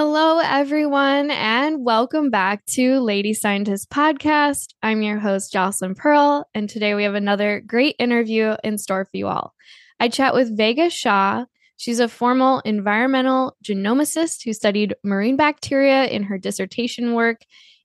Hello, everyone, and welcome back to Lady Scientist Podcast. I'm your host, Jocelyn Pearl, and today we have another great interview in store for you all. I chat with Vega Shah. She's a formal environmental genomicist who studied marine bacteria in her dissertation work,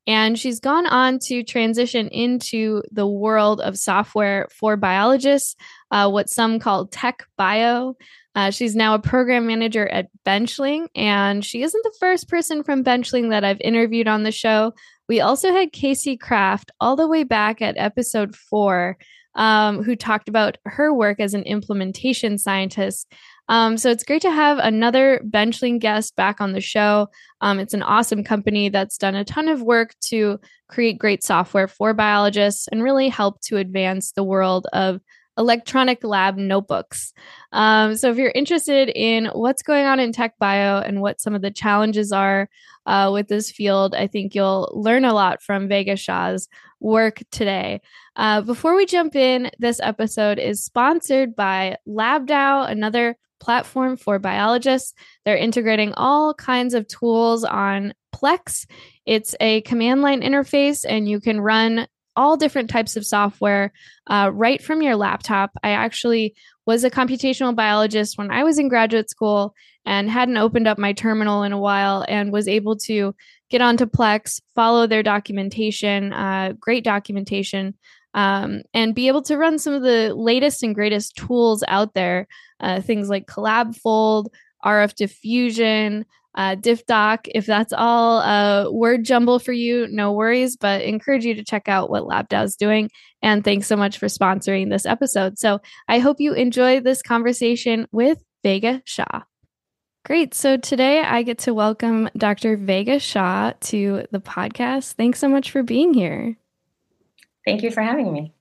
and she's gone on to transition into the world of software for biologists, uh, what some call tech bio. Uh, she's now a program manager at Benchling, and she isn't the first person from Benchling that I've interviewed on the show. We also had Casey Kraft all the way back at episode four, um, who talked about her work as an implementation scientist. Um, so it's great to have another Benchling guest back on the show. Um, it's an awesome company that's done a ton of work to create great software for biologists and really help to advance the world of electronic lab notebooks. Um, so, if you're interested in what's going on in tech bio and what some of the challenges are uh, with this field, I think you'll learn a lot from Vega Shah's work today. Uh, before we jump in, this episode is sponsored by LabDAO, another platform for biologists. They're integrating all kinds of tools on Plex. It's a command line interface, and you can run all different types of software uh, right from your laptop. I actually was a computational biologist when I was in graduate school and hadn't opened up my terminal in a while and was able to get onto Plex, follow their documentation, uh, great documentation, um, and be able to run some of the latest and greatest tools out there, uh, things like ColabFold, RF diffusion, uh, DiffDock. If that's all a word jumble for you, no worries, but encourage you to check out what LabDAO is doing. And thanks so much for sponsoring this episode. So I hope you enjoy this conversation with Vega Shah. Great. So today I get to welcome Dr. Vega Shah to the podcast. Thanks so much for being here. Thank you for having me.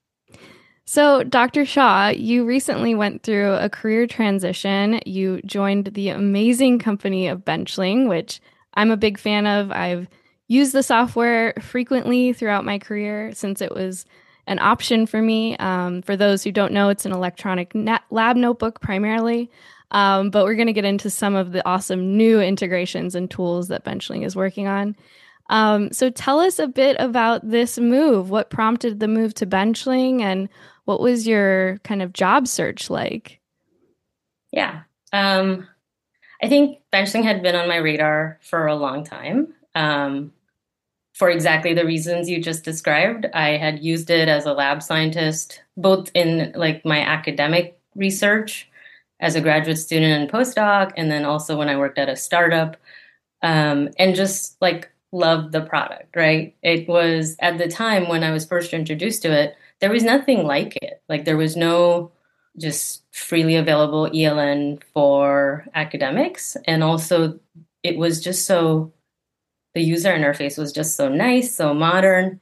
So, Dr. Shah, you recently went through a career transition. You joined the amazing company of Benchling, which I'm a big fan of. I've used the software frequently throughout my career since it was an option for me. Um, for those who don't know, it's an electronic lab notebook primarily. Um, but we're going to get into some of the awesome new integrations and tools that Benchling is working on. Um, so tell us a bit about this move. What prompted the move to Benchling and what was your kind of job search like? Yeah. Um, I think Benchling had been on my radar for a long time. Um, for exactly the reasons you just described. I had used it as a lab scientist, both in like my academic research as a graduate student and postdoc, and then also when I worked at a startup, um, and just like loved the product. Right? It was at the time when I was first introduced to it there was nothing like it. Like there was no just freely available ELN for academics. And also, it was just so, the user interface was just so nice, so modern.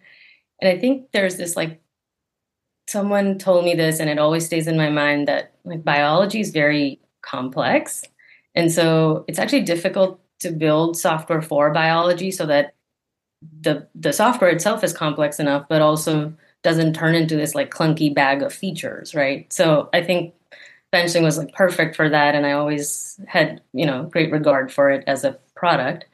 And I think there's this like, someone told me this, and it always stays in my mind that like biology is very complex. And so it's actually difficult to build software for biology so that the the software itself is complex enough, but also doesn't turn into this like clunky bag of features, right? So I think Benchling was like perfect for that, and I always had you know great regard for it as a product.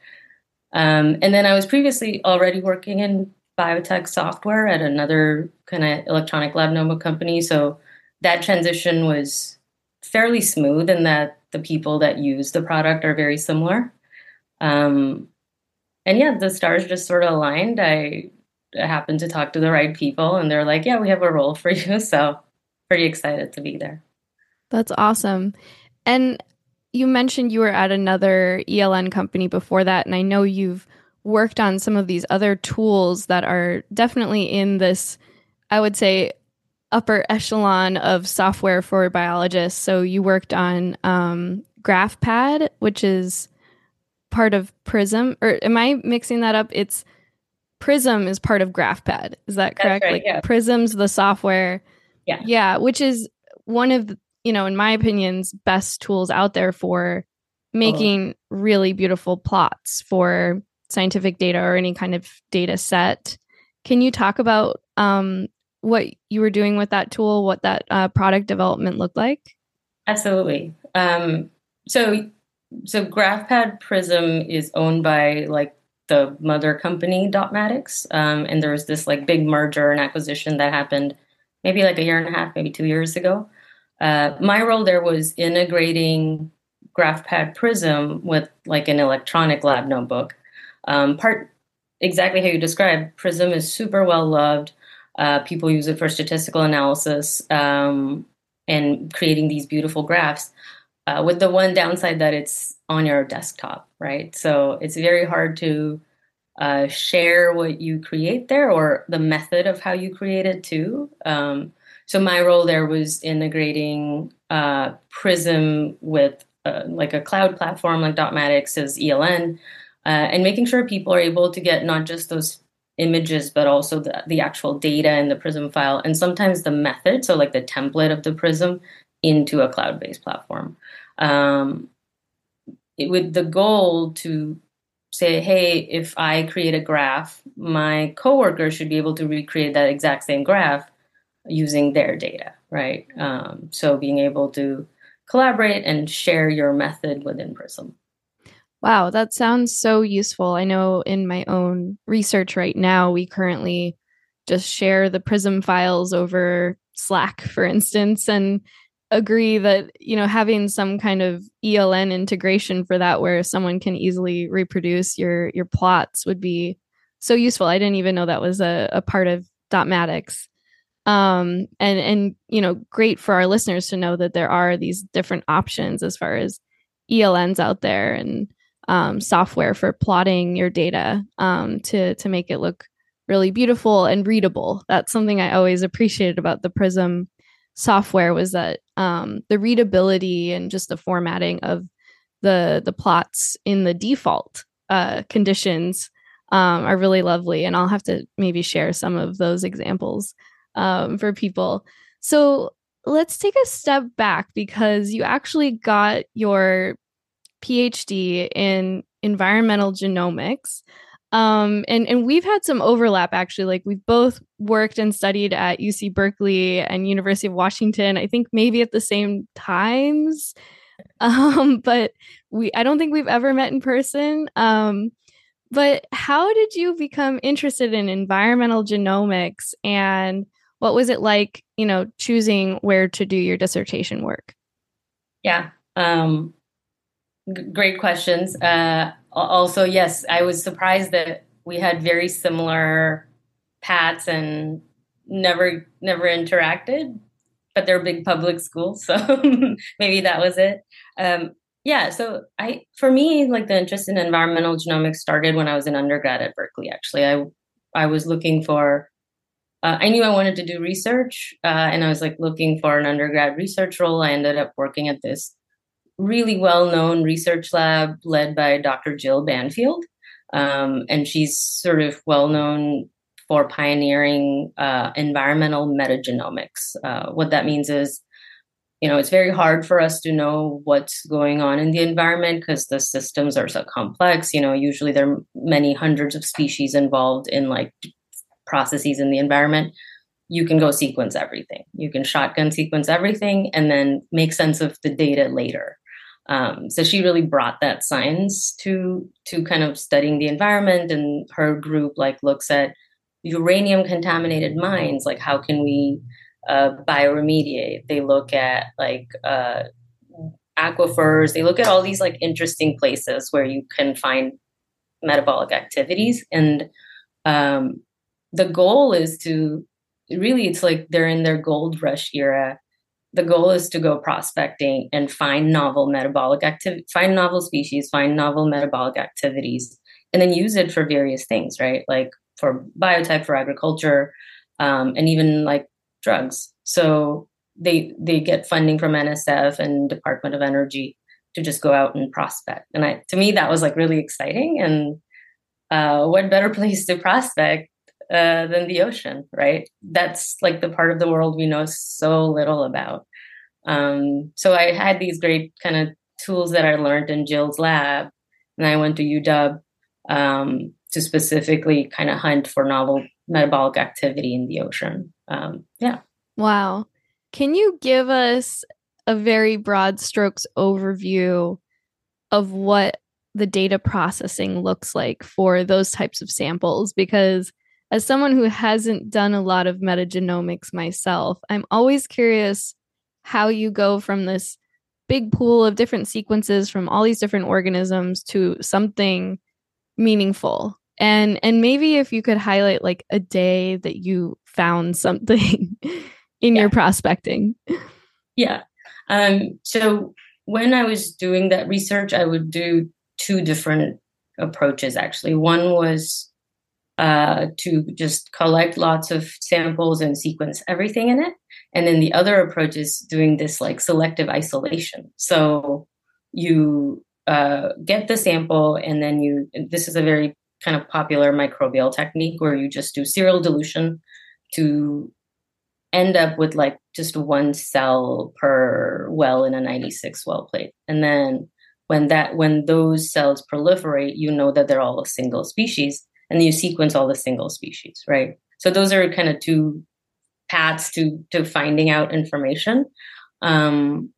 Um, and then I was previously already working in biotech software at another kind of electronic lab notebook company, so that transition was fairly smooth in that the people that use the product are very similar. Um, and yeah, the stars just sort of aligned. I happened to talk to the right people and they're like, yeah, we have a role for you. So pretty excited to be there. That's awesome. And you mentioned you were at another ELN company before that. And I know you've worked on some of these other tools that are definitely in this, I would say, upper echelon of software for biologists. So you worked on um, GraphPad, which is part of Prism. Or am I mixing that up? It's Prism is part of GraphPad. Is that correct? Right, like yeah. Prism's the software. Yeah. Yeah, which is one of the, you know, in my opinions, best tools out there for making oh. really beautiful plots for scientific data or any kind of data set. Can you talk about um, what you were doing with that tool, what that uh, product development looked like? Absolutely. Um, so so GraphPad Prism is owned by like the mother company Dotmatics, um, and there was this like big merger and acquisition that happened maybe like a year and a half, maybe two years ago. Uh, my role there was integrating GraphPad Prism with like an electronic lab notebook. Um, part exactly how you described, Prism is super well loved. Uh, people use it for statistical analysis um, and creating these beautiful graphs. Uh, with the one downside that it's on your desktop, right? So it's very hard to uh, share what you create there or the method of how you create it too. Um, so my role there was integrating uh, Prism with uh, like a cloud platform like Dotmatics as ELN, uh, and making sure people are able to get not just those images but also the, the actual data in the Prism file, and sometimes the method, so like the template of the Prism, into a cloud-based platform. Um, it, with the goal to say, hey, if I create a graph, my coworker should be able to recreate that exact same graph using their data, right? Um, so being able to collaborate and share your method within Prism. Wow, that sounds so useful. I know in my own research right now, we currently just share the Prism files over Slack, for instance, and agree that, you know, having some kind of ELN integration for that where someone can easily reproduce your your plots would be so useful. I didn't even know that was a, a part of Dotmatics um, and and you know great for our listeners to know that there are these different options as far as elns out there and um, software for plotting your data um, to to make it look really beautiful and readable that's something i always appreciated about the prism software was that um, the readability and just the formatting of the the plots in the default uh, conditions um, are really lovely and i'll have to maybe share some of those examples um, for people. So let's take a step back because you actually got your PhD in environmental genomics. Um, and, and we've had some overlap actually. Like we've both worked and studied at UC Berkeley and University of Washington, I think maybe at the same times. Um, but we I don't think we've ever met in person. Um, but how did you become interested in environmental genomics and what was it like you know choosing where to do your dissertation work yeah um, g- great questions uh, also yes i was surprised that we had very similar paths and never never interacted but they're big public schools so maybe that was it um, yeah so i for me like the interest in environmental genomics started when i was an undergrad at berkeley actually i i was looking for uh, I knew I wanted to do research, uh, and I was like looking for an undergrad research role. I ended up working at this really well-known research lab led by Dr. Jill Banfield, um, and she's sort of well-known for pioneering uh, environmental metagenomics. Uh, what that means is, you know, it's very hard for us to know what's going on in the environment because the systems are so complex. You know, usually there are many hundreds of species involved in like processes in the environment, you can go sequence everything. You can shotgun sequence everything and then make sense of the data later. Um, so she really brought that science to to kind of studying the environment, and her group like looks at uranium contaminated mines. Like how can we uh, bioremediate? They look at like uh, aquifers. They look at all these like interesting places where you can find metabolic activities and um, the goal is to really it's like they're in their gold rush era the goal is to go prospecting and find novel metabolic activity find novel species find novel metabolic activities and then use it for various things right? Like for biotech for agriculture um, and even like drugs. So they they get funding from nsf and department of energy to just go out and prospect. And i to me that was like really exciting and uh, what better place to prospect uh, than the ocean, right? That's like the part of the world we know so little about. Um, so I had these great kind of tools that I learned in Jill's lab, and I went to UW um, to specifically kind of hunt for novel metabolic activity in the ocean. Um, yeah. Wow. Can you give us a very broad strokes overview of what the data processing looks like for those types of samples because as someone who hasn't done a lot of metagenomics myself, I'm always curious how you go from this big pool of different sequences from all these different organisms to something meaningful. And and maybe if you could highlight like a day that you found something in yeah. your prospecting. Yeah. Um so when I was doing that research, I would do two different approaches actually. One was uh, to just collect lots of samples and sequence everything in it. And then the other approach is doing this like selective isolation. So you uh, get the sample, and then you, this is a very kind of popular microbial technique where you just do serial dilution to end up with like just one cell per well in a 96 well plate. And then when that when those cells proliferate, you know that they're all a single species, and you sequence all the single species, right? So those are kind of two paths to to finding out information. Um,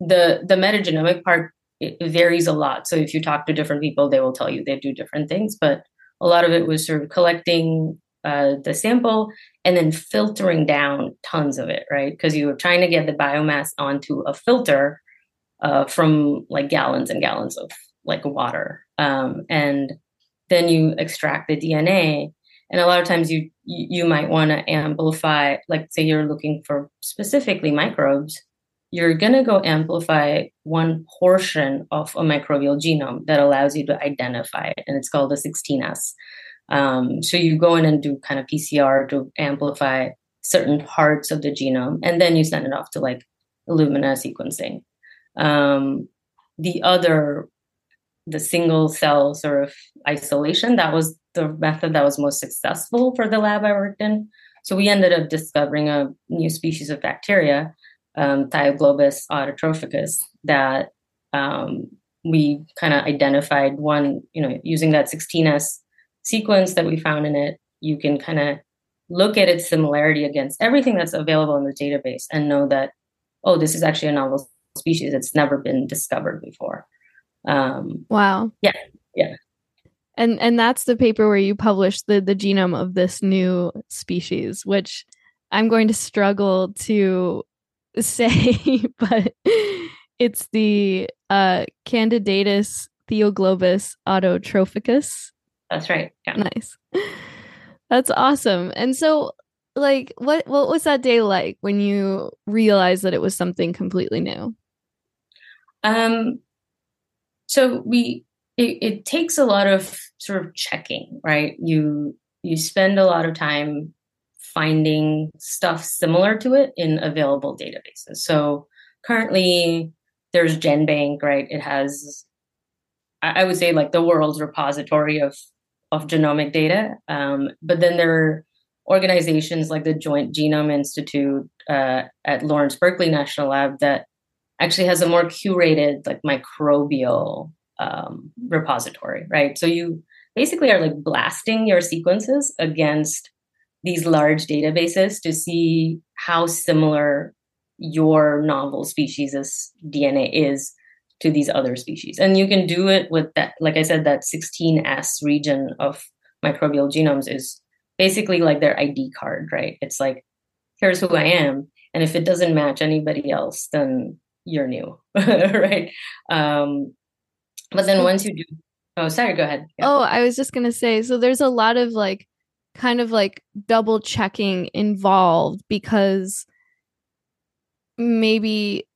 the the metagenomic part varies a lot. So if you talk to different people, they will tell you they do different things. But a lot of it was sort of collecting uh, the sample and then filtering down tons of it, right? Because you were trying to get the biomass onto a filter uh, from like gallons and gallons of like water. Um, and then you extract the DNA. And a lot of times you you might want to amplify, like say you're looking for specifically microbes, you're gonna go amplify one portion of a microbial genome that allows you to identify it, and it's called the 16S. Um, so you go in and do kind of PCR to amplify certain parts of the genome, and then you send it off to like Illumina sequencing. Um, the other, the single cell sort of isolation, that was the method that was most successful for the lab I worked in. So we ended up discovering a new species of bacteria, um, Thioglobus autotrophicus, that um, we kind of identified one, you know, using that 16S sequence that we found in it, you can kind of look at its similarity against everything that's available in the database and know that, oh, this is actually a novel species that's never been discovered before. Um, wow. Yeah. Yeah. And and that's the paper where you published the the genome of this new species, which I'm going to struggle to say, but it's the uh, Candidatus Thioglobus autotrophicus. That's right. Yeah. Nice. That's awesome. And so like what what was that day like when you realized that it was something completely new? Um, so we it, it takes a lot of sort of checking, right? You you spend a lot of time finding stuff similar to it in available databases. So currently there's GenBank, right? It has I would say like the world's repository of of genomic data. Um, but then there are organizations like the Joint Genome Institute uh, at Lawrence Berkeley National Lab that actually has a more curated like microbial um, repository, right? So you basically are like blasting your sequences against these large databases to see how similar your novel species' DNA is to these other species. And you can do it with that, like I said, that 16S region of microbial genomes is basically like their ID card, right? It's like, here's who I am. And if it doesn't match anybody else, then you're new, right? Um, but then once you do, oh, sorry, go ahead. Yeah. Oh, I was just gonna say, so there's a lot of like, kind of like double checking involved because maybe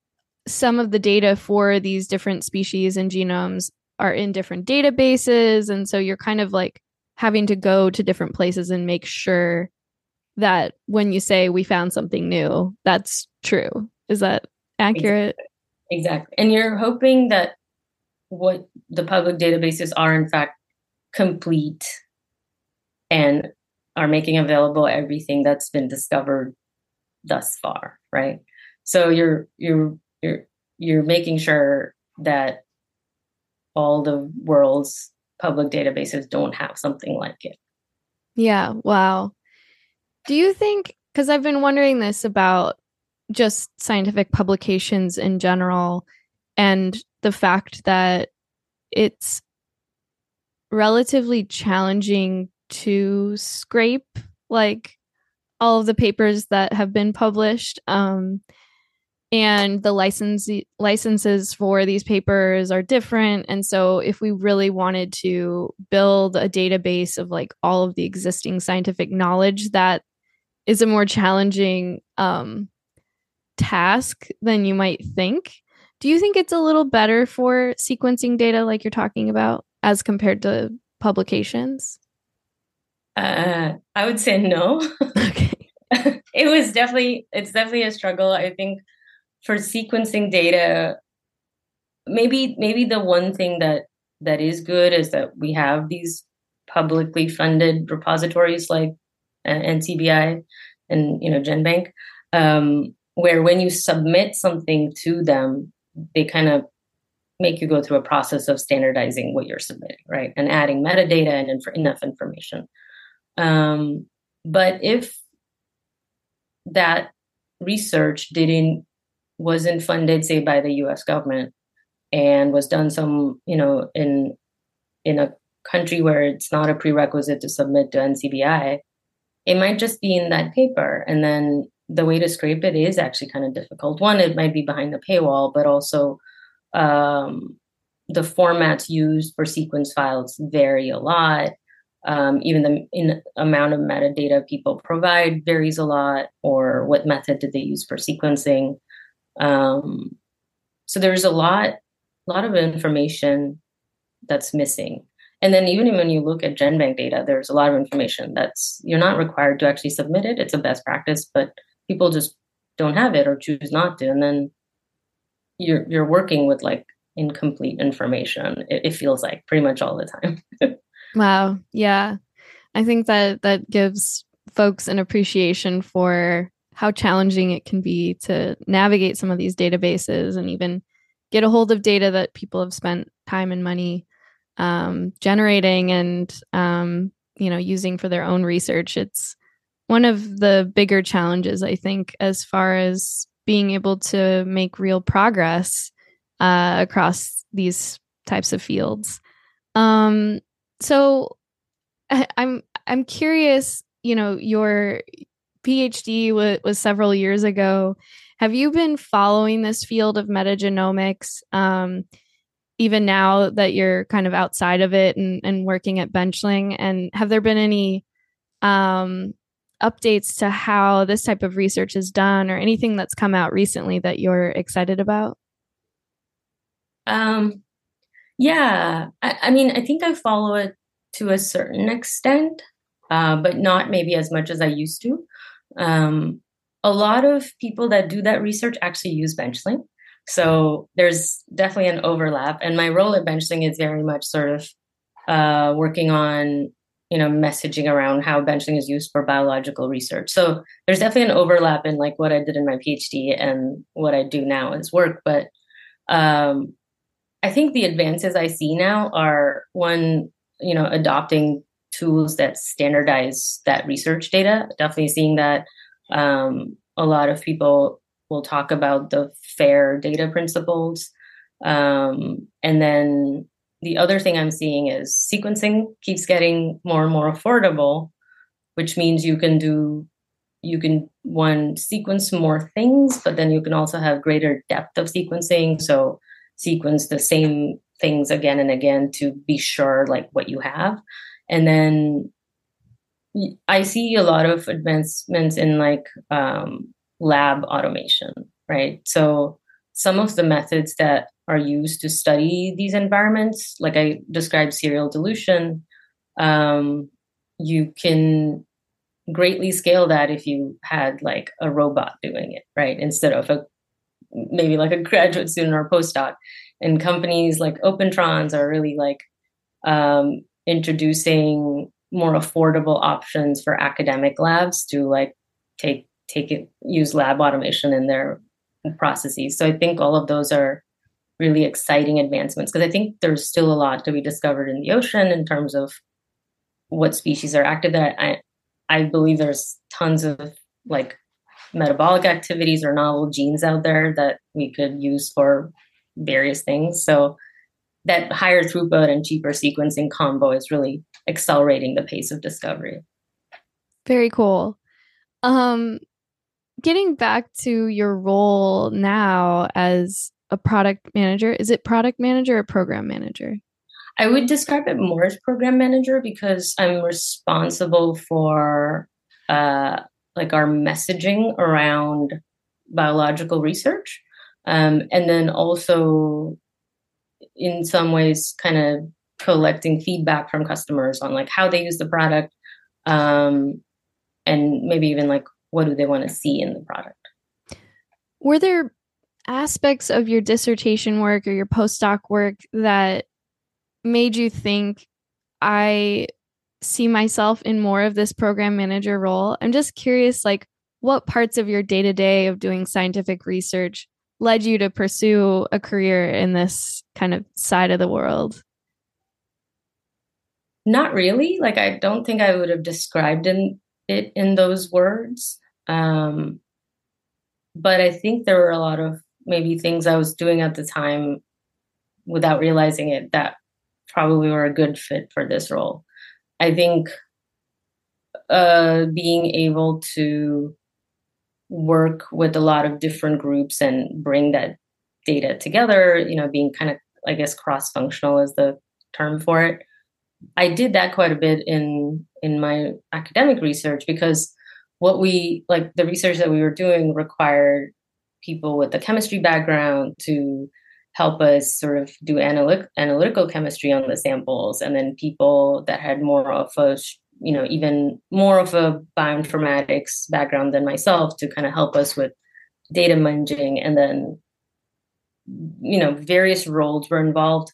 some of the data for these different species and genomes are in different databases, and so you're kind of like having to go to different places and make sure that when you say we found something new, that's true. Is that accurate. Exactly. exactly. And you're hoping that what the public databases are, in fact, complete and are making available everything that's been discovered thus far, right? So you're you're you're you're making sure that all the world's public databases don't have something like it. Yeah, wow. Do you think because I've been wondering this about just scientific publications in general and the fact that it's relatively challenging to scrape like all of the papers that have been published um, and the license licenses for these papers are different. And so if we really wanted to build a database of like all of the existing scientific knowledge that is a more challenging um, task than you might think. Do you think it's a little better for sequencing data like you're talking about as compared to publications? Uh, i would say no. Okay. It was definitely it's definitely a struggle. I think for sequencing data maybe maybe the one thing that that is good is that we have these publicly funded repositories like uh, NCBI and you know GenBank, um, where when you submit something to them, they kind of make you go through a process of standardizing what you're submitting, right, and adding metadata and inf- enough information. Um, but if that research didn't wasn't funded, say, by the U.S. government, and was done some, you know, in in a country where it's not a prerequisite to submit to NCBI, it might just be in that paper, and then the way to scrape it is actually kind of difficult. One, it might be behind the paywall, but also um, the formats used for sequence files vary a lot. Um, even the in amount of metadata people provide varies a lot, or what method did they use for sequencing. Um, so there's a lot, lot of information that's missing. And then even when you look at GenBank data, there's a lot of information that's you're not required to actually submit it. It's a best practice, but people just don't have it or choose not to. And then you're you're working with like incomplete information. It, it feels like pretty much all the time. wow. Yeah. I think that that gives folks an appreciation for how challenging it can be to navigate some of these databases and even get a hold of data that people have spent time and money um, generating and um, you know using for their own research it's one of the bigger challenges i think as far as being able to make real progress uh, across these types of fields um, so I, i'm i'm curious you know your PhD w- was several years ago. Have you been following this field of metagenomics um, even now that you're kind of outside of it and, and working at Benchling? And have there been any um, updates to how this type of research is done or anything that's come out recently that you're excited about? Um, yeah, I, I mean, I think I follow it to a certain extent, uh, but not maybe as much as I used to. Um, a lot of people that do that research actually use Benchling. So there's definitely an overlap. And my role at Benchling is very much sort of uh, working on, you know, messaging around how Benchling is used for biological research. So there's definitely an overlap in like what I did in my PhD and what I do now as work. But um, I think the advances I see now are one, you know, adopting tools that standardize that research data. Definitely seeing that um, a lot of people will talk about the FAIR data principles. Um, and then the other thing I'm seeing is sequencing keeps getting more and more affordable, which means you can do you can one sequence more things, but then you can also have greater depth of sequencing. So sequence the same things again and again to be sure like what you have and then I see a lot of advancements in like um, lab automation, right? So some of the methods that are used to study these environments, like I described serial dilution, um, you can greatly scale that if you had like a robot doing it, right? Instead of a maybe like a graduate student or postdoc. And companies like Opentrons are really like um, introducing more affordable options for academic labs to like take take it use lab automation in their processes so i think all of those are really exciting advancements because i think there's still a lot to be discovered in the ocean in terms of what species are active there i i believe there's tons of like metabolic activities or novel genes out there that we could use for various things so that higher throughput and cheaper sequencing combo is really accelerating the pace of discovery. Very cool. Um, getting back to your role now as a product manager, is it product manager or program manager? I would describe it more as program manager because I'm responsible for uh, like our messaging around biological research, um, and then also in some ways kind of collecting feedback from customers on like how they use the product, um, and maybe even like what do they want to see in the product. Were there aspects of your dissertation work or your postdoc work that made you think I see myself in more of this program manager role? I'm just curious, like, what parts of your day to day of doing scientific research led you to pursue a career in this kind of side of the world? Not really. Like, I don't think I would have described in, it in those words. Um, but I think there were a lot of maybe things I was doing at the time without realizing it that probably were a good fit for this role. I think uh, being able to work with a lot of different groups and bring that data together, you know, being kind of, I guess, cross functional is the term for it. I did that quite a bit in in my academic research because what we like the research that we were doing required people with a chemistry background to help us sort of do analytic, analytical chemistry on the samples and then people that had more of a you know even more of a bioinformatics background than myself to kind of help us with data munging and then you know various roles were involved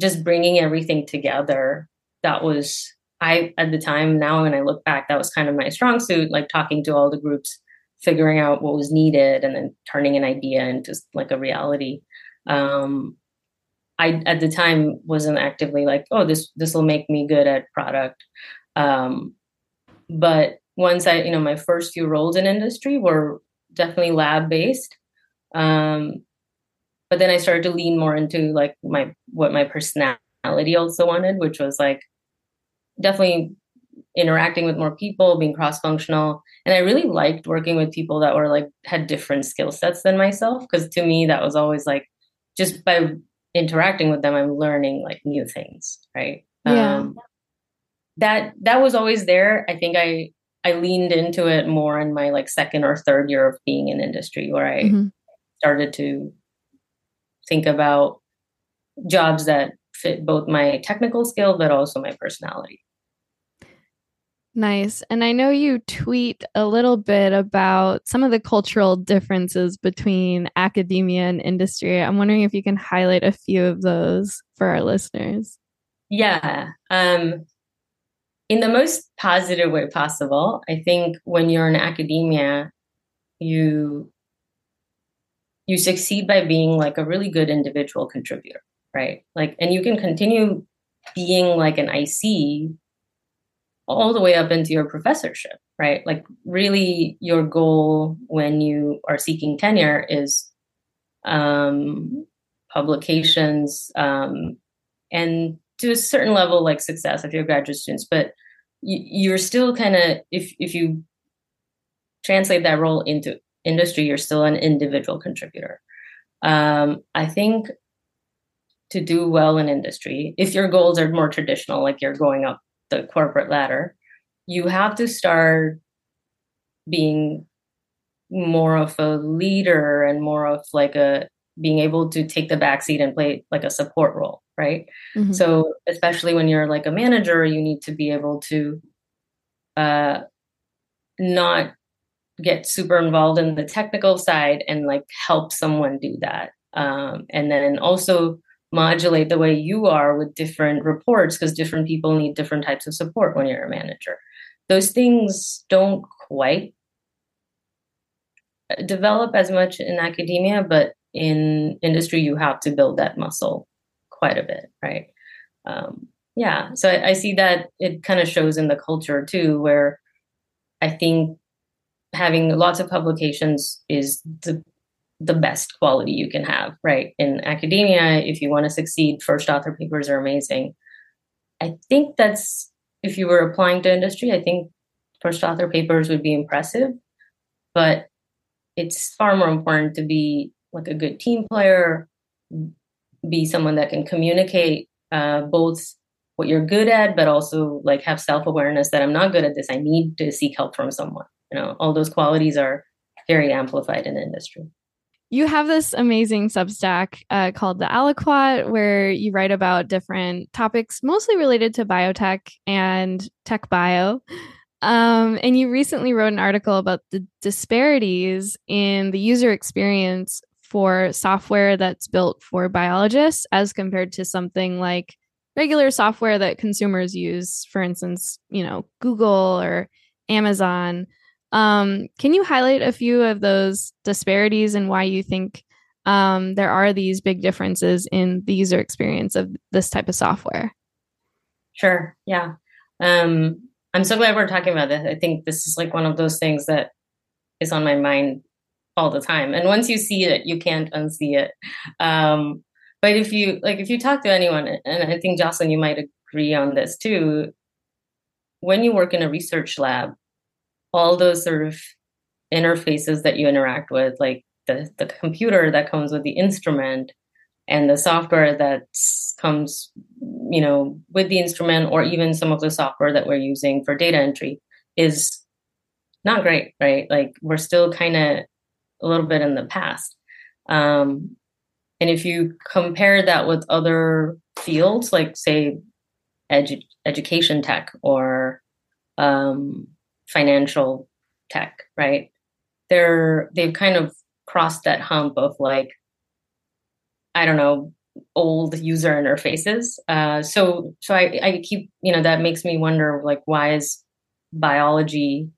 just bringing everything together that was i at the time now when i look back that was kind of my strong suit like talking to all the groups figuring out what was needed and then turning an idea into like a reality um, I at the time wasn't actively like, oh, this this will make me good at product. Um, but once I, you know, my first few roles in industry were definitely lab based. Um, but then I started to lean more into like my what my personality also wanted, which was like definitely interacting with more people, being cross functional. And I really liked working with people that were like had different skill sets than myself. Cause to me, that was always like just by interacting with them, I'm learning like new things. Right. Yeah. Um, that, that was always there. I think I, I leaned into it more in my like second or third year of being in industry where I mm-hmm. started to think about jobs that fit both my technical skill but also my personality. Nice. And I know you tweet a little bit about some of the cultural differences between academia and industry. I'm wondering if you can highlight a few of those for our listeners. Yeah. Um, in the most positive way possible, I think when you're in academia, you you succeed by being like a really good individual contributor, right? Like and you can continue being like an IC all the way up into your professorship, right? Like, really, your goal when you are seeking tenure is um, publications um, and to a certain level, like success if you're graduate students. But you're still kind of, if if you translate that role into industry, you're still an individual contributor. Um, I think to do well in industry, if your goals are more traditional, like you're going up the corporate ladder, you have to start being more of a leader and more of like a being able to take the backseat and play like a support role, right? Mm-hmm. So especially when you're like a manager, you need to be able to uh, not get super involved in the technical side and like help someone do that. Um, and then also modulate the way you are with different reports because different people need different types of support when you're a manager. Those things don't quite develop as much in academia, but in industry, you have to build that muscle quite a bit, right? Um, yeah, so I, I see that it kind of shows in the culture too, where I think having lots of publications is the the best quality you can have, right? In academia, if you want to succeed, first author papers are amazing. I think that's if you were applying to industry, I think first author papers would be impressive, but it's far more important to be like a good team player, be someone that can communicate uh, both what you're good at, but also like have self awareness that I'm not good at this. I need to seek help from someone. You know, all those qualities are very amplified in the industry. You have this amazing Substack uh, called the Aliquot, where you write about different topics, mostly related to biotech and tech bio. Um, and you recently wrote an article about the disparities in the user experience for software that's built for biologists as compared to something like regular software that consumers use, for instance, you know, Google or Amazon. Um, can you highlight a few of those disparities and why you think um, there are these big differences in the user experience of this type of software? Sure. Yeah. Um, I'm so glad we're talking about this. I think this is like one of those things that is on my mind all the time. And once you see it, you can't unsee it. Um, but if you like, if you talk to anyone, and I think Jocelyn, you might agree on this too. When you work in a research lab, all those sort of interfaces that you interact with, like the the computer that comes with the instrument, and the software that comes you know with the instrument or even some of the software that we're using for data entry is not great right? Like we're still kind of a little bit in the past. Um, and if you compare that with other fields like say edu- education tech or um, financial tech right they're they've kind of crossed that hump of like I don't know, old user interfaces. Uh, so so I, I keep you know that makes me wonder like why is biology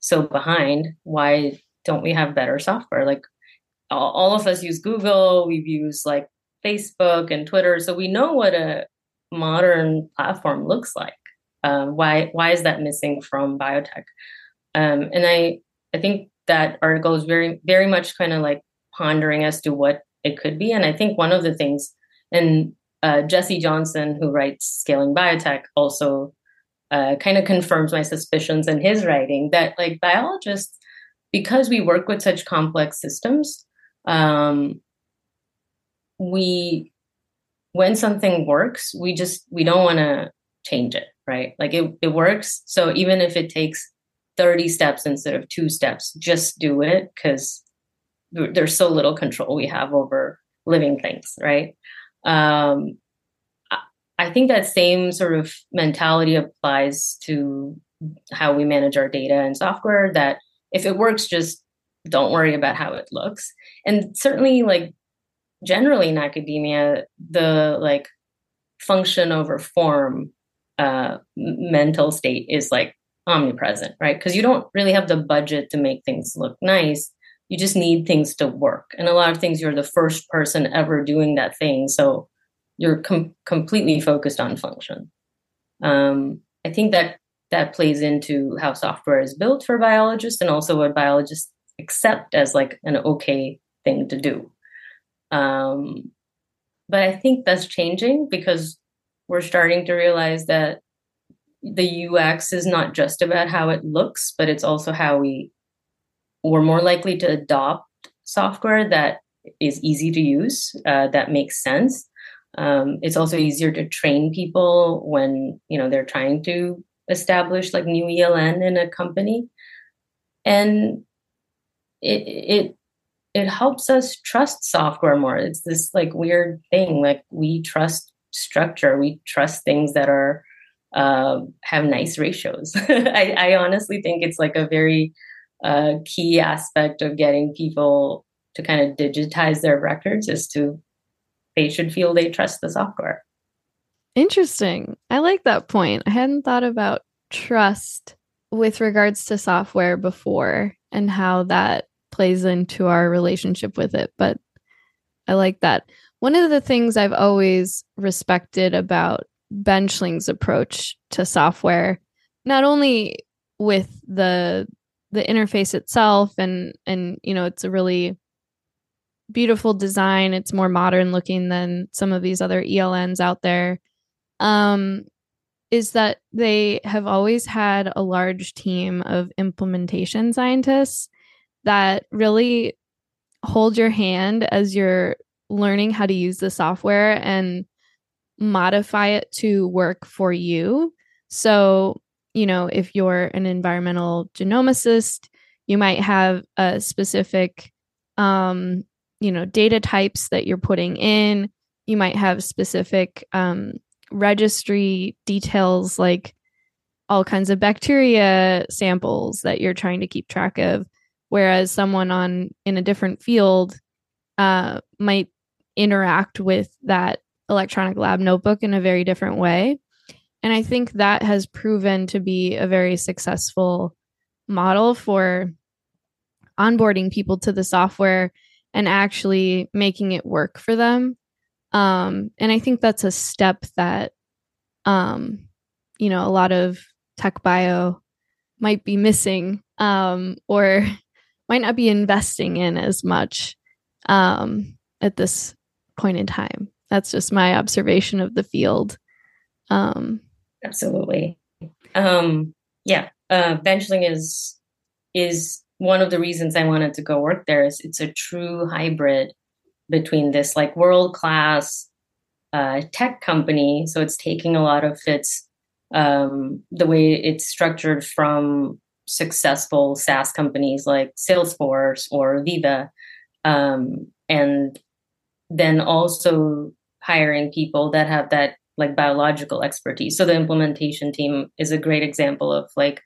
so behind? Why don't we have better software? Like all, all of us use Google, we've used like Facebook and Twitter, so we know what a modern platform looks like. Um, why why is that missing from biotech? Um, and I I think that article is very very much kind of like pondering as to what it could be. And I think one of the things, and uh, Jesse Johnson, who writes Scaling Biotech, also uh, kind of confirms my suspicions in his writing that like biologists, because we work with such complex systems, um, we when something works, we just we don't want to change it, right? Like it, it works. So even if it takes 30 steps instead of two steps, just do it because there's so little control we have over living things, right? Um, I think that same sort of mentality applies to how we manage our data and software. That if it works, just don't worry about how it looks. And certainly, like generally in academia, the like function over form uh, mental state is like omnipresent, right? Because you don't really have the budget to make things look nice. You just need things to work. And a lot of things you're the first person ever doing that thing so you're com- completely focused on function. Um, i think that that plays into how software is built for biologists and also what biologists accept as like an okay thing to do. Um, but i think that's changing because we're starting to realize that the ux is not just about how it looks but it's also how we we're more likely to adopt software that is easy to use, uh, that makes sense. Um, it's also easier to train people when you know they're trying to establish like new ELN in a company, and it it it helps us trust software more. It's this like weird thing, like we trust structure, we trust things that are uh, have nice ratios. I, I honestly think it's like a very a key aspect of getting people to kind of digitize their records is to they should feel they trust the software. Interesting. I like that point. I hadn't thought about trust with regards to software before and how that plays into our relationship with it, but I like that. One of the things I've always respected about Benchling's approach to software, not only with the the interface itself and and you know it's a really beautiful design. It's more modern looking than some of these other ELNs out there. Um, is that they have always had a large team of implementation scientists that really hold your hand as you're learning how to use the software and modify it to work for you. So, you know, if you're an environmental genomicist, you might have a specific um, you know, data types that you're putting in. You might have specific um, registry details like all kinds of bacteria samples that you're trying to keep track of whereas someone on in a different field uh, might interact with that electronic lab notebook in a very different way. And i think that has proven to be a very successful model for onboarding people to the software and actually making it work for them. Um, and I think that's a step that, um, you know, a lot of tech bio might be missing um, or might not be investing in as much um, at this point in time. That's just my observation of the field. Um, Absolutely. Um, yeah, uh, Benchling is is one of the reasons I wanted to go work there. Is it's a true hybrid between this like world class uh, tech company. So it's taking a lot of its um, the way it's structured from successful SaaS companies like Salesforce or Veeva, um, and then also hiring people that have that like biological expertise. So the implementation team is a great example of like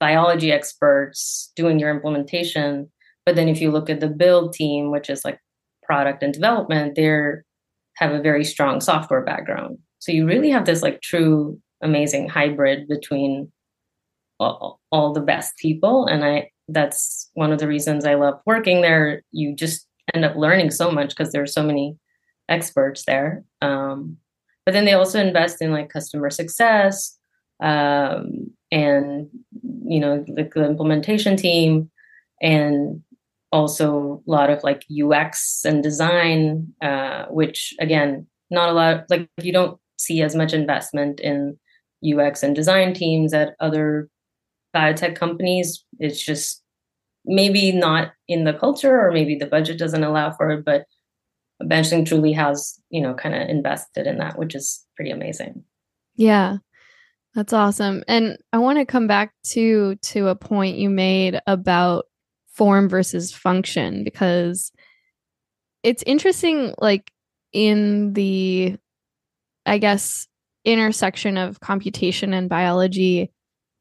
biology experts doing your implementation. But then if you look at the build team, which is like product and development, they have a very strong software background. So you really have this like true amazing hybrid between all, all the best people. And I that's one of the reasons I love working there. You just end up learning so much because there are so many experts there. Um, but then they also invest in like customer success um, and you know the, the implementation team and also a lot of like UX and design, uh, which again, not a lot, like you don't see as much investment in UX and design teams at other biotech companies. It's just maybe not in the culture or maybe the budget doesn't allow for it, but Benchling truly has, you know, kind of invested in that, which is pretty amazing. Yeah. That's awesome. And I want to come back to to a point you made about form versus function because it's interesting like in the i guess intersection of computation and biology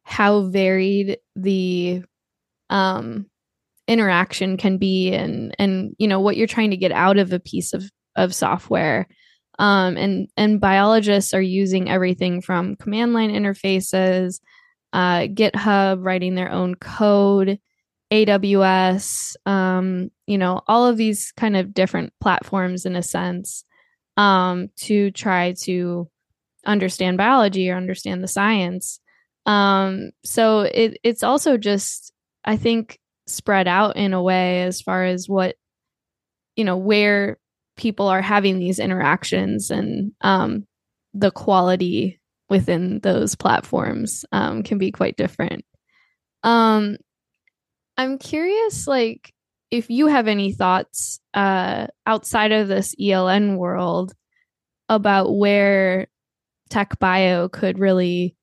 how varied the um interaction can be and and you know what you're trying to get out of a piece of of software um and and biologists are using everything from command line interfaces uh github writing their own code AWS, um, you know, all of these kind of different platforms in a sense um, to try to understand biology or understand the science. Um, so it, it's also just, I think, spread out in a way as far as what, you know, where people are having these interactions and um, the quality within those platforms um, can be quite different. Um, I'm curious, like, if you have any thoughts uh, outside of this ELN world about where tech bio could really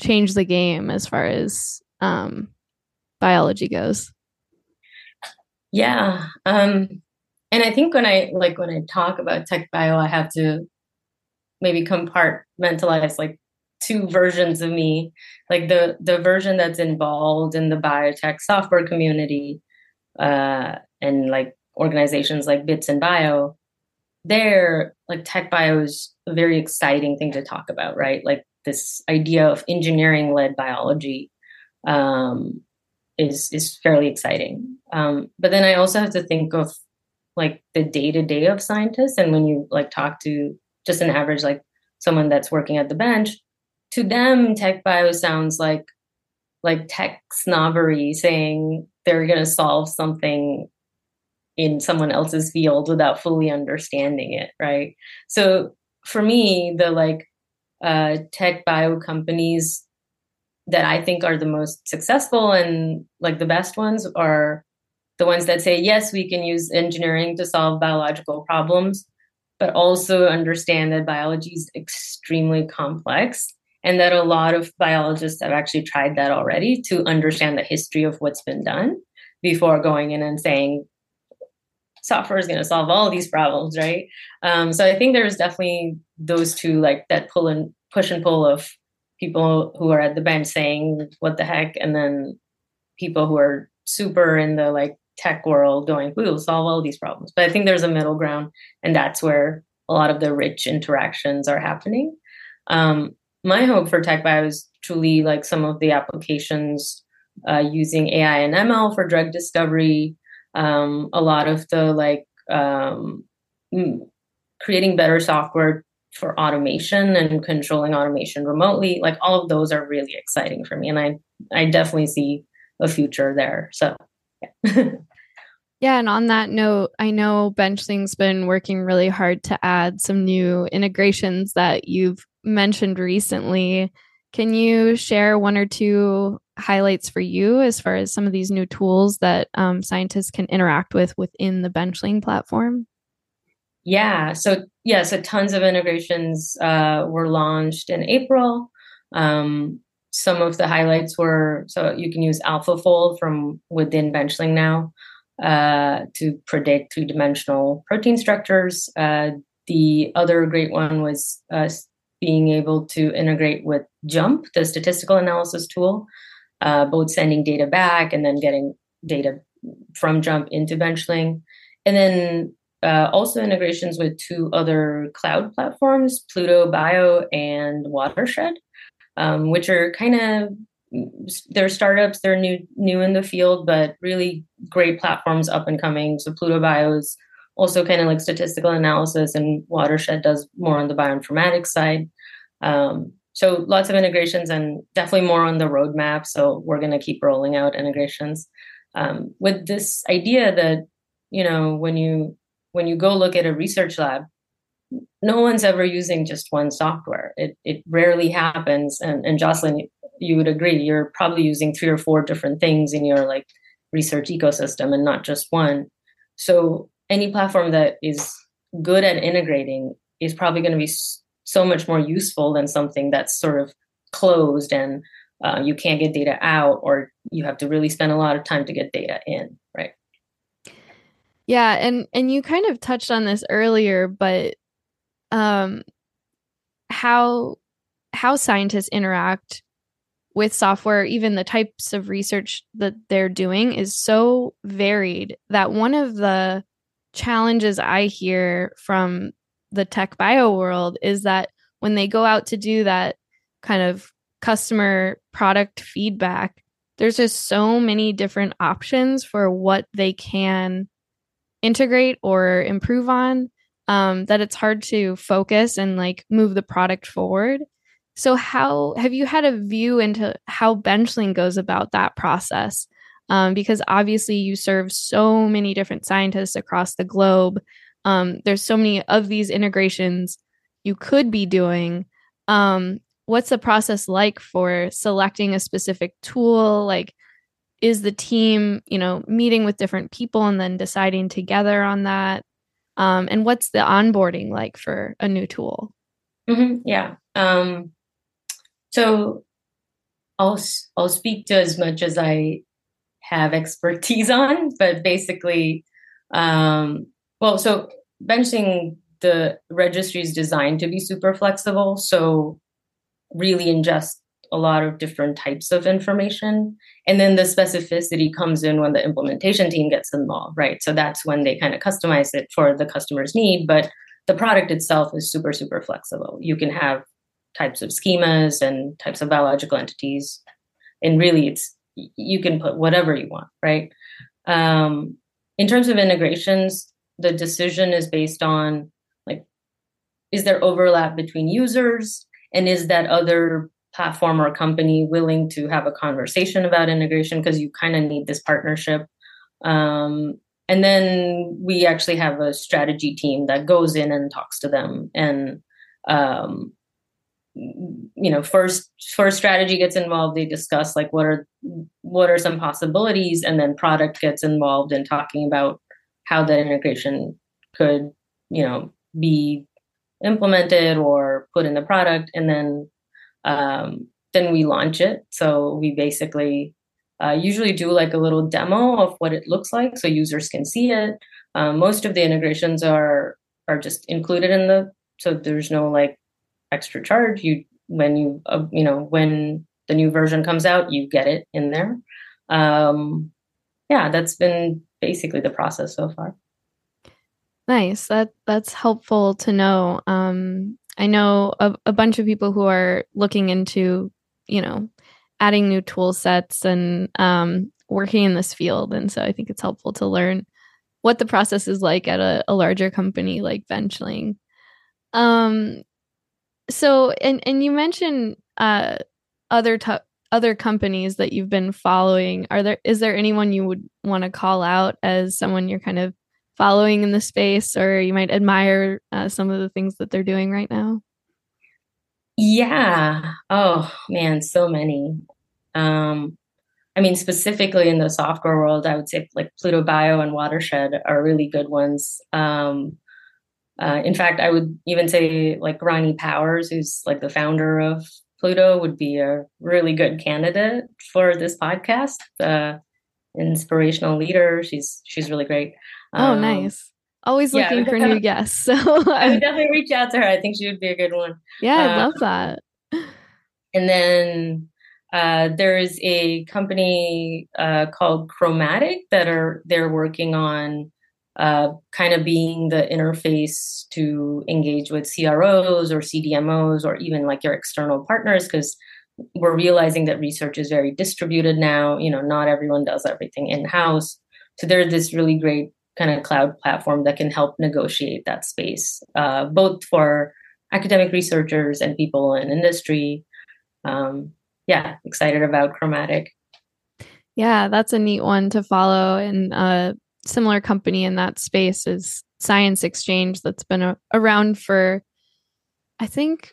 change the game as far as um, biology goes. Yeah. Um, and I think when I like when I talk about tech bio, I have to maybe compartmentalize like two versions of me like the the version that's involved in the biotech software community uh, and like organizations like Bits in Bio there like tech bio is a very exciting thing to talk about right like this idea of engineering led biology um, is is fairly exciting um, but then i also have to think of like the day to day of scientists and when you like talk to just an average like someone that's working at the bench to them, tech bio sounds like like tech snobbery, saying they're going to solve something in someone else's field without fully understanding it, right? So for me, the like uh, tech bio companies that I think are the most successful and like the best ones are the ones that say, yes, we can use engineering to solve biological problems, but also understand that biology is extremely complex and that a lot of biologists have actually tried that already to understand the history of what's been done before going in and saying software is going to solve all these problems right? Um, so i think there's definitely those two like that pull and push and pull of people who are at the bench saying what the heck? And then people who are super in the like tech world going we'll solve all these problems. But i think there's a middle ground and that's where a lot of the rich interactions are happening. Um, my hope for tech bio is truly like some of the applications uh, using ai and ml for drug discovery um, a lot of the like um, creating better software for automation and controlling automation remotely like all of those are really exciting for me and i i definitely see a future there so yeah. and on that note i know benchling's been working really hard to add some new integrations that you've mentioned recently can you share one or two highlights for you as far as some of these new tools that um, scientists can interact with within the benchling platform yeah. So yeah. So tons of integrations uh, were launched in April. Um, some of the highlights were so you can use AlphaFold from within Benchling now uh, to predict three dimensional protein structures. Uh, the other great one was uh, being able to integrate with JMP, the statistical analysis tool, uh, both sending data back and then getting data from JMP into Benchling. And then uh, also integrations with two other cloud platforms, Pluto Bio and Watershed, um, which are kind of they're startups. They're new new in the field, but really great platforms up and coming. So Pluto Bio is also kind of like statistical analysis, and Watershed does more on the bioinformatics side. Um, so lots of integrations and definitely more on the roadmap. So we're going to keep rolling out integrations um, with this idea that you know when you when you go look at a research lab, no one's ever using just one software. It it rarely happens. And and Jocelyn, you would agree, you're probably using three or four different things in your like research ecosystem and not just one. So any platform that is good at integrating is probably going to be so much more useful than something that's sort of closed and uh, you can't get data out or you have to really spend a lot of time to get data in right yeah, and and you kind of touched on this earlier, but um how how scientists interact with software, even the types of research that they're doing is so varied that one of the challenges I hear from the tech bio world is that when they go out to do that kind of customer product feedback, there's just so many different options for what they can integrate or improve on um, that it's hard to focus and like move the product forward. So, how have you had a view into how Benchling goes about that process? Um, because obviously, you serve so many different scientists across the globe. Um, there's so many of these integrations you could be doing. Um, what's the process like for selecting a specific tool? Like, is the team you know meeting with different people and then deciding together on that um, and what's the onboarding like for a new tool mm-hmm. yeah um, so i'll i'll speak to as much as i have expertise on but basically um, well so benchling the registry is designed to be super flexible so really ingest a lot of different types of information. And then the specificity comes in when the implementation team gets involved, right? So that's when they kind of customize it for the customer's need. But the product itself is super, super flexible. You can have types of schemas and types of biological entities. And really, it's you can put whatever you want, right? Um, in terms of integrations, the decision is based on like, is there overlap between users? And is that other platform or company willing to have a conversation about integration because you kind of need this partnership. Um, and then we actually have a strategy team that goes in and talks to them and um, you know first first strategy gets involved they discuss like what are what are some possibilities and then product gets involved in talking about how that integration could you know be implemented or put in the product and then um, then we launch it. So we basically uh, usually do like a little demo of what it looks like so users can see it. Um, most of the integrations are are just included in the so there's no like extra charge. You when you uh, you know when the new version comes out you get it in there. Um yeah that's been basically the process so far. Nice. That that's helpful to know. Um i know a, a bunch of people who are looking into you know adding new tool sets and um working in this field. And so i think it's helpful to learn what the process is like at a, a larger company like benchling. Um so and and you mentioned uh other t- other companies that you've been following. Are there is there anyone you would want to call out as someone you're kind of following in the space or you might admire uh, some of the things that they're doing right now yeah oh man so many um i mean specifically in the software world i would say like pluto bio and watershed are really good ones um uh, in fact, I would even say like Rani Powers, who's like the founder of Pluto, would be a really good candidate for this podcast. Uh, inspirational leader. She's she's really great. Oh, um, nice. Always looking for new guests. So I would definitely reach out to her. I think she would be a good one. Yeah, I uh, love that. And then uh, there is a company uh, called Chromatic that are they're working on uh, kind of being the interface to engage with CROs or CDMOs or even like your external partners because we're realizing that research is very distributed now. You know, not everyone does everything in house. So there's this really great kind of cloud platform that can help negotiate that space, uh, both for academic researchers and people in industry. Um, yeah, excited about Chromatic. Yeah, that's a neat one to follow. And uh, similar company in that space is Science Exchange that's been a- around for I think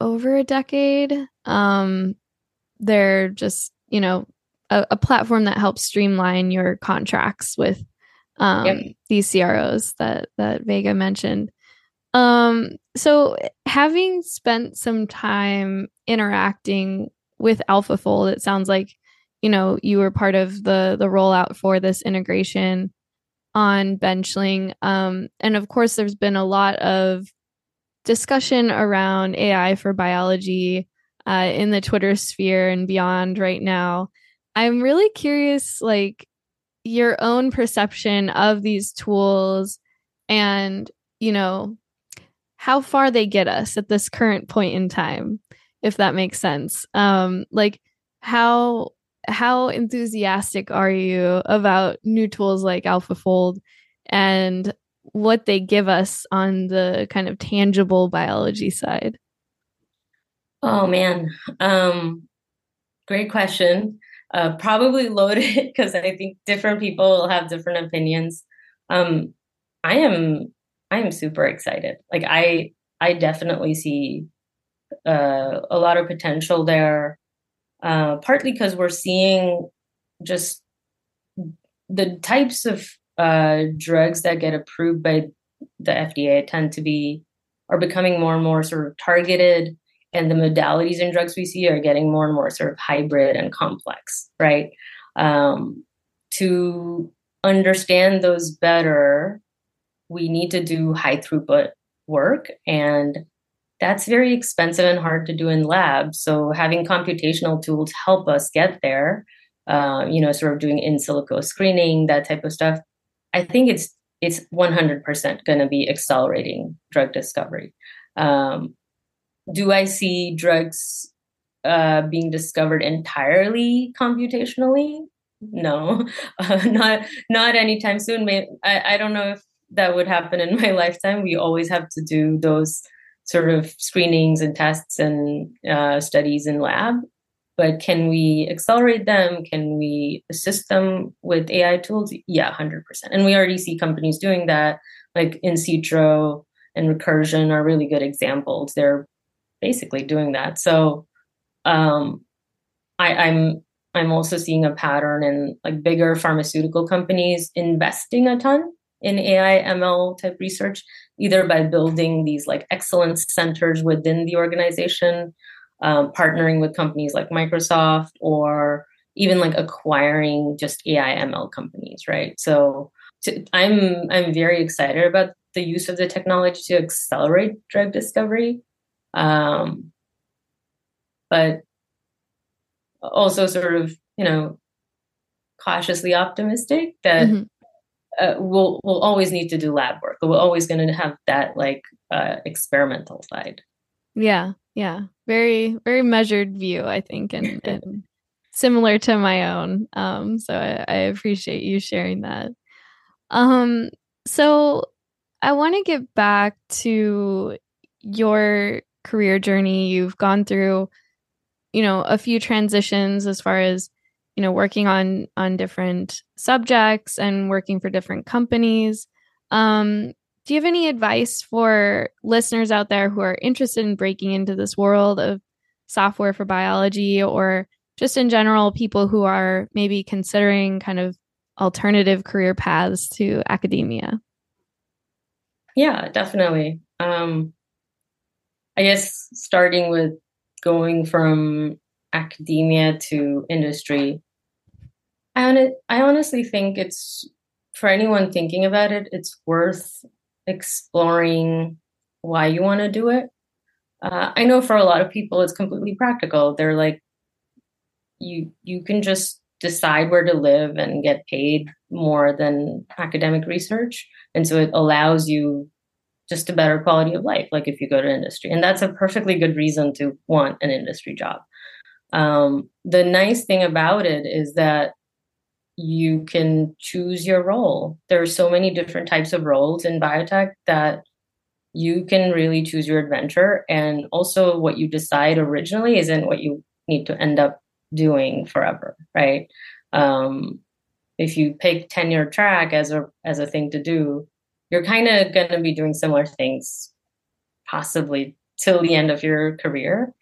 over a decade. Um, they're just, you know, a, a, platform that helps streamline your contracts with um, yep. these CROs that that Vega mentioned. Um, so having spent some time interacting with AlphaFold, it sounds like you know you were part of the the rollout for this integration on benchling um, and of course there's been a lot of discussion around ai for biology uh, in the twitter sphere and beyond right now i'm really curious like your own perception of these tools and you know how far they get us at this current point in time if that makes sense um like how how enthusiastic are you about new tools like AlphaFold and what they give us on the kind of tangible biology side? Oh man, um, great question. Uh, probably loaded because I think different people will have different opinions. Um, I am I am super excited. Like I I definitely see uh, a lot of potential there uh, partly because we're seeing just the types of uh, drugs that get approved by the FDA tend to be are becoming more and more sort of targeted, and the modalities in drugs we see are getting more and more sort of hybrid and complex, right? Um, to understand those better, we need to do high throughput work and that's very expensive and hard to do in labs. So having computational tools help us get there, uh, you know, sort of doing in silico screening, that type of stuff. I think it's it's 100% going to be accelerating drug discovery. Um, do I see drugs uh, being discovered entirely computationally? No, uh, not not anytime soon. I, I don't know if that would happen in my lifetime. We always have to do those sort of screenings and tests and uh, studies in lab. but can we accelerate them? Can we assist them with AI tools? Yeah, 100%. And we already see companies doing that, like Insitro and Recursion are really good examples. They're basically doing that. So um, I, I'm I'm also seeing a pattern in like bigger pharmaceutical companies investing a ton in AI ML type research, either by building these like excellence centers within the organization, um, partnering with companies like Microsoft, or even like acquiring just AI ML companies, right? So to, I'm I'm very excited about the use of the technology to accelerate drug discovery, um, but also sort of you know cautiously optimistic that mm-hmm. uh, we'll we'll always need to do lab work. We're always going to have that like uh, experimental side. Yeah, yeah, very very measured view, I think, and, and similar to my own. Um, so I, I appreciate you sharing that. Um, so I want to get back to your career journey. You've gone through you know a few transitions as far as you know working on on different subjects and working for different companies. Um do you have any advice for listeners out there who are interested in breaking into this world of software for biology or just in general people who are maybe considering kind of alternative career paths to academia? Yeah definitely. Um i guess starting with going from academia to industry, I, on- I honestly think it's for anyone thinking about it, it's worth exploring why you want to do it. Uh, I know for a lot of people, it's completely practical. They're like, you you can just decide where to live and get paid more than academic research, and so it allows you just a better quality of life like if you go to industry. And that's a perfectly good reason to want an industry job. Um, the nice thing about it is that you can choose your role. There are so many different types of roles in biotech that you can really choose your adventure. And also what you decide originally isn't what you need to end up doing forever right? Um, if you pick tenure track as a as a thing to do you're kind of going to be doing similar things possibly till the end of your career.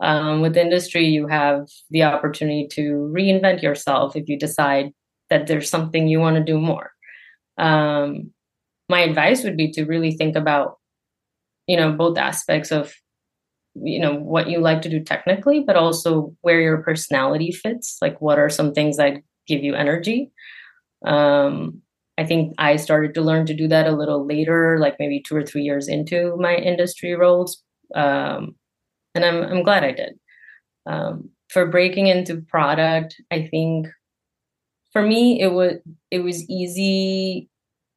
Um, with industry, you have the opportunity to reinvent yourself if you decide that there's something you want to do more. Um, my advice would be to really think about, you know, both aspects of, you know, what you like to do technically, but also where your personality fits. Like, what are some things that give you energy? Um, I think I started to learn to do that a little later, like maybe two or three years into my industry roles. Um, and I'm, I'm glad I did. Um, for breaking into product, I think for me, it was, it was easy.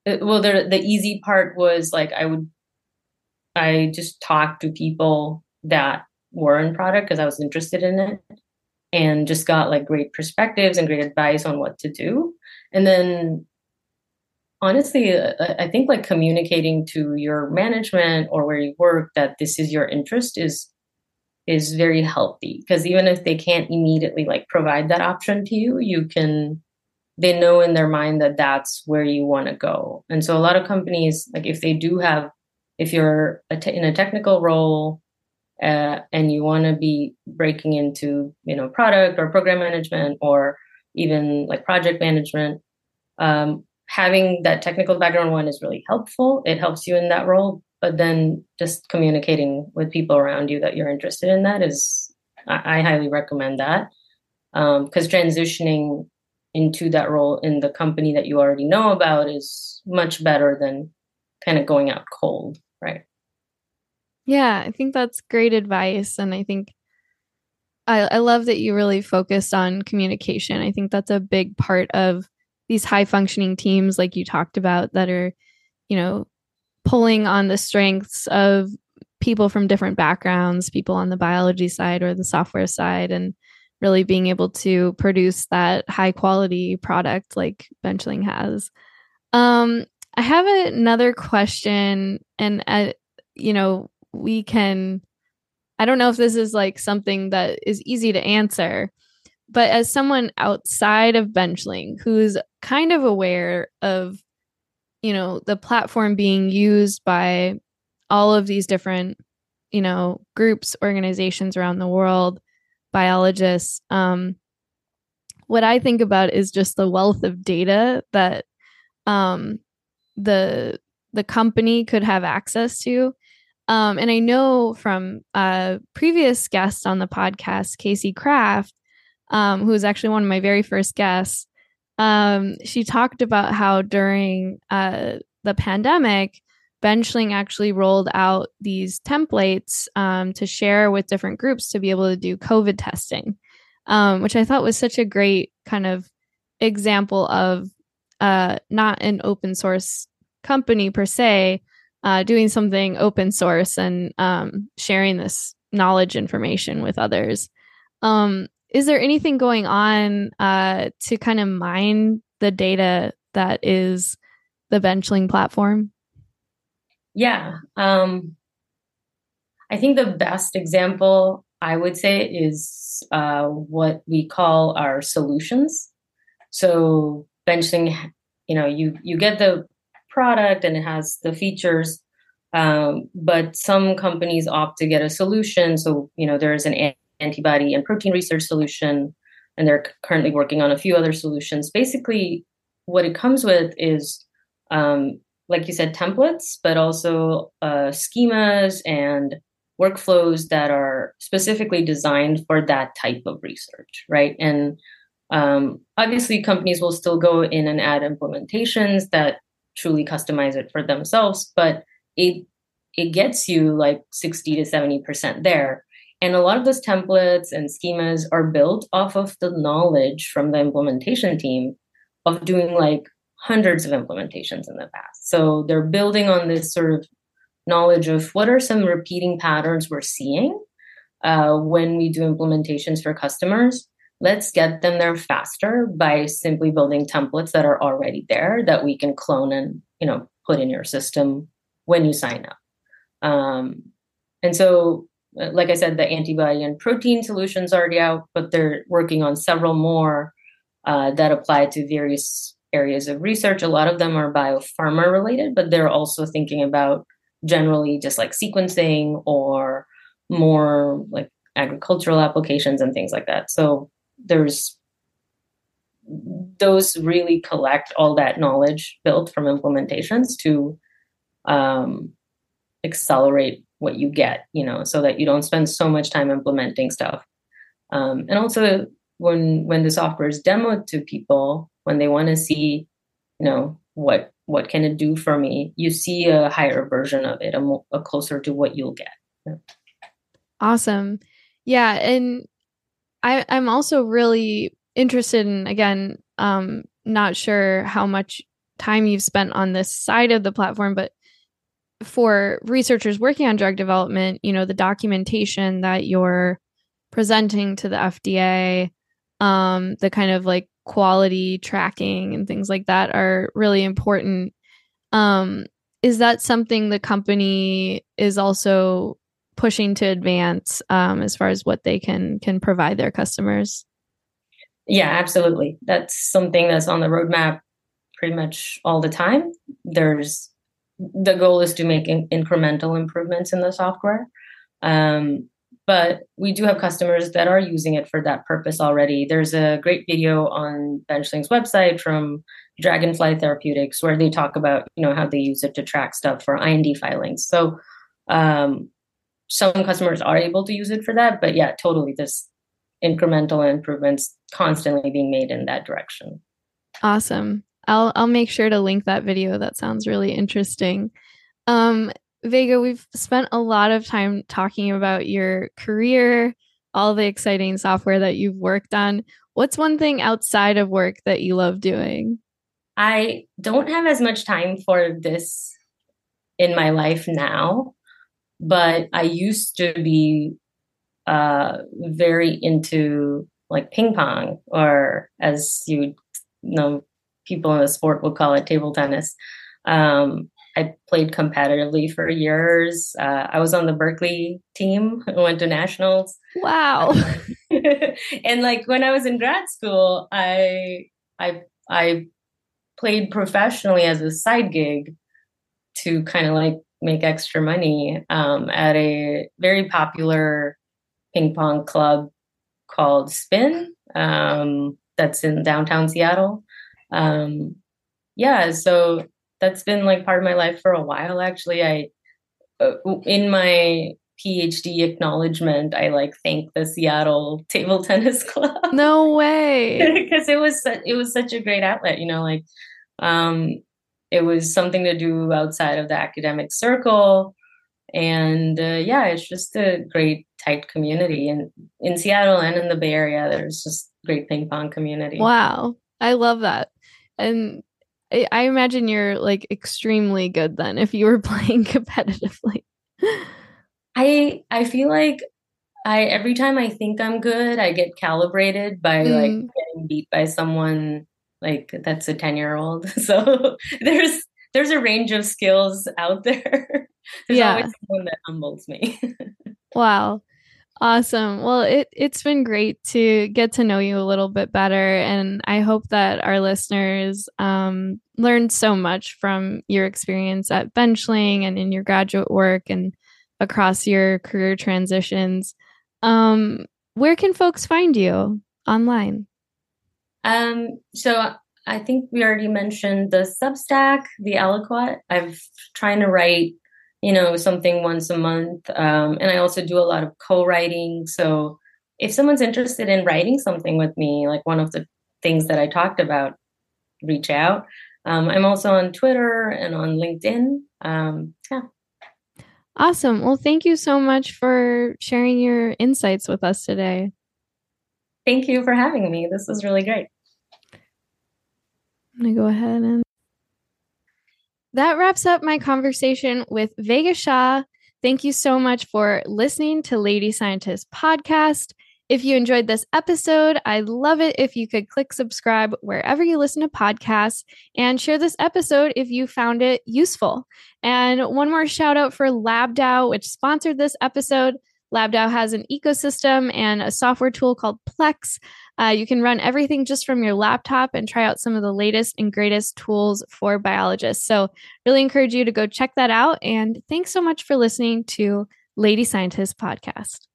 It, well, the, the easy part was like, I would, I just talked to people that were in product because I was interested in it and just got like great perspectives and great advice on what to do. And then honestly uh, uh, i think like communicating to your management or where you work that this is your interest is is very healthy. Because even if they can't immediately like provide that option to you you can they know in their mind that that's where you want to go. And so a lot of companies like if they do have if you're in a technical role uh, and you want to be breaking into you know product or program management or even like project management um, having that technical background one is really helpful. It helps you in that role. But then just communicating with people around you that you're interested in that is, I, I highly recommend that. Because um, transitioning into that role in the company that you already know about is much better than kind of going out cold, right? Yeah, I think that's great advice. And I think I, I love that you really focused on communication. I think that's a big part of these high functioning teams like you talked about that are you know pulling on the strengths of people from different backgrounds people on the biology side or the software side and really being able to produce that high quality product like benchling has. Um i have another question and uh, you know we can I don't know if this is like something that is easy to answer, but as someone outside of Benchling who's kind of aware of, you know, the platform being used by all of these different, you know, groups, organizations around the world, biologists, um, what I think about is just the wealth of data that um, the the company could have access to. Um, and I know from a previous guest on the podcast, Casey Kraft, um, who was actually one of my very first guests, um, she talked about how during uh, the pandemic, Benchling actually rolled out these templates um, to share with different groups to be able to do COVID testing, um, which I thought was such a great kind of example of uh, not an open source company per se, uh, doing something open source and um, sharing this knowledge information with others. Um, is there anything going on uh, to kind of mine the data that is the Benchling platform? Yeah. Um, I think the best example I would say is uh, what we call our solutions. So Benchling, you know, you you get the product and it has the features. Um, but some companies opt to get a solution. So, you know, there's an antibody and protein research solution, and they're currently working on a few other solutions. Basically, what it comes with is, um, like you said, templates, but also uh, schemas and workflows that are specifically designed for that type of research, right? And um, obviously, companies will still go in and add implementations that truly customize it for themselves, but it it gets you like 60 to 70% there. And a lot of those templates and schemas are built off of the knowledge from the implementation team of doing like hundreds of implementations in the past. So they're building on this sort of knowledge of what are some repeating patterns we're seeing uh, when we do implementations for customers let's get them there faster by simply building templates that are already there that we can clone and you know put in your system when you sign up um, and so like i said the antibody and protein solutions already out but they're working on several more uh, that apply to various areas of research. A lot of them are biopharma related but they're also thinking about generally just like sequencing or more like agricultural applications and things like that. So there's those really collect all that knowledge built from implementations to um, accelerate what you get, you know, so that you don't spend so much time implementing stuff. Um, and also, when when the software is demoed to people, when they want to see, you know, what what can it do for me, you see a higher version of it, a, more, a closer to what you'll get. Yeah. Awesome, yeah, and I, I'm also really interested in again, um, not sure how much time you've spent on this side of the platform, but for researchers working on drug development, you know, the documentation that you're presenting to the FDA, um, the kind of like quality tracking and things like that are really important. Um, is that something the company is also pushing to advance um, as far as what they can can provide their customers? Yeah absolutely. That's something that's on the roadmap pretty much all the time. There's the goal is to make in- incremental improvements in the software. Um, but we do have customers that are using it for that purpose already. There's a great video on benchling's website from dragonfly therapeutics where they talk about you know how they use it to track stuff for ind filings. So um, some customers are able to use it for that but yeah totally this incremental improvements constantly being made in that direction. Awesome i'll i'll make sure to link that video. That sounds really interesting. Um vega we've spent a lot of time talking about your career all the exciting software that you've worked on. What's one thing outside of work that you love doing? I don't have as much time for this in my life now but I used to be uh, very into like ping pong, or as you know, people in the sport would call it table tennis. Um, I played competitively for years. Uh, I was on the Berkeley team. I went to nationals. Wow. and like when I was in grad school, I I I played professionally as a side gig to kind of like make extra money um, at a very popular ping pong club called Spin. Um, that's in downtown Seattle. Um, yeah, so that's been like part of my life for a while. Actually, I uh, in my PhD acknowledgement, I like thank the Seattle Table Tennis Club. No way, because it was it was such a great outlet. You know, like um, it was something to do outside of the academic circle, and uh, yeah, it's just a great tight community. And in Seattle and in the Bay Area, there's just great ping pong community. Wow, I love that. And I imagine you're like extremely good then if you were playing competitively. I I feel like I every time I think I'm good, I get calibrated by mm. like getting beat by someone like that's a 10 year old. So there's there's a range of skills out there. there's yeah. always someone that humbles me. wow. Awesome. Well, it it's been great to get to know you a little bit better, and I hope that our listeners um, learned so much from your experience at Benchling and in your graduate work and across your career transitions. Um, where can folks find you online? Um, so I think we already mentioned the Substack, the Aliquot. I've trying to write you know, something once a month. Um, and I also do a lot of co-writing. So if someone's interested in writing something with me, like one of the things that I talked about, reach out. Um, I'm also on Twitter and on LinkedIn. Um, yeah. Awesome. Well, thank you so much for sharing your insights with us today. Thank you for having me. This was really great. I'm going to go ahead and that wraps up my conversation with Vega Shah. Thank you so much for listening to Lady Scientist podcast. If you enjoyed this episode, I'd love it if you could click subscribe wherever you listen to podcasts and share this episode if you found it useful. And one more shout out for LabDAO, which sponsored this episode. LabDAO has an ecosystem and a software tool called Plex. Uh, you can run everything just from your laptop and try out some of the latest and greatest tools for biologists. So, really encourage you to go check that out. And thanks so much for listening to Lady Scientist Podcast.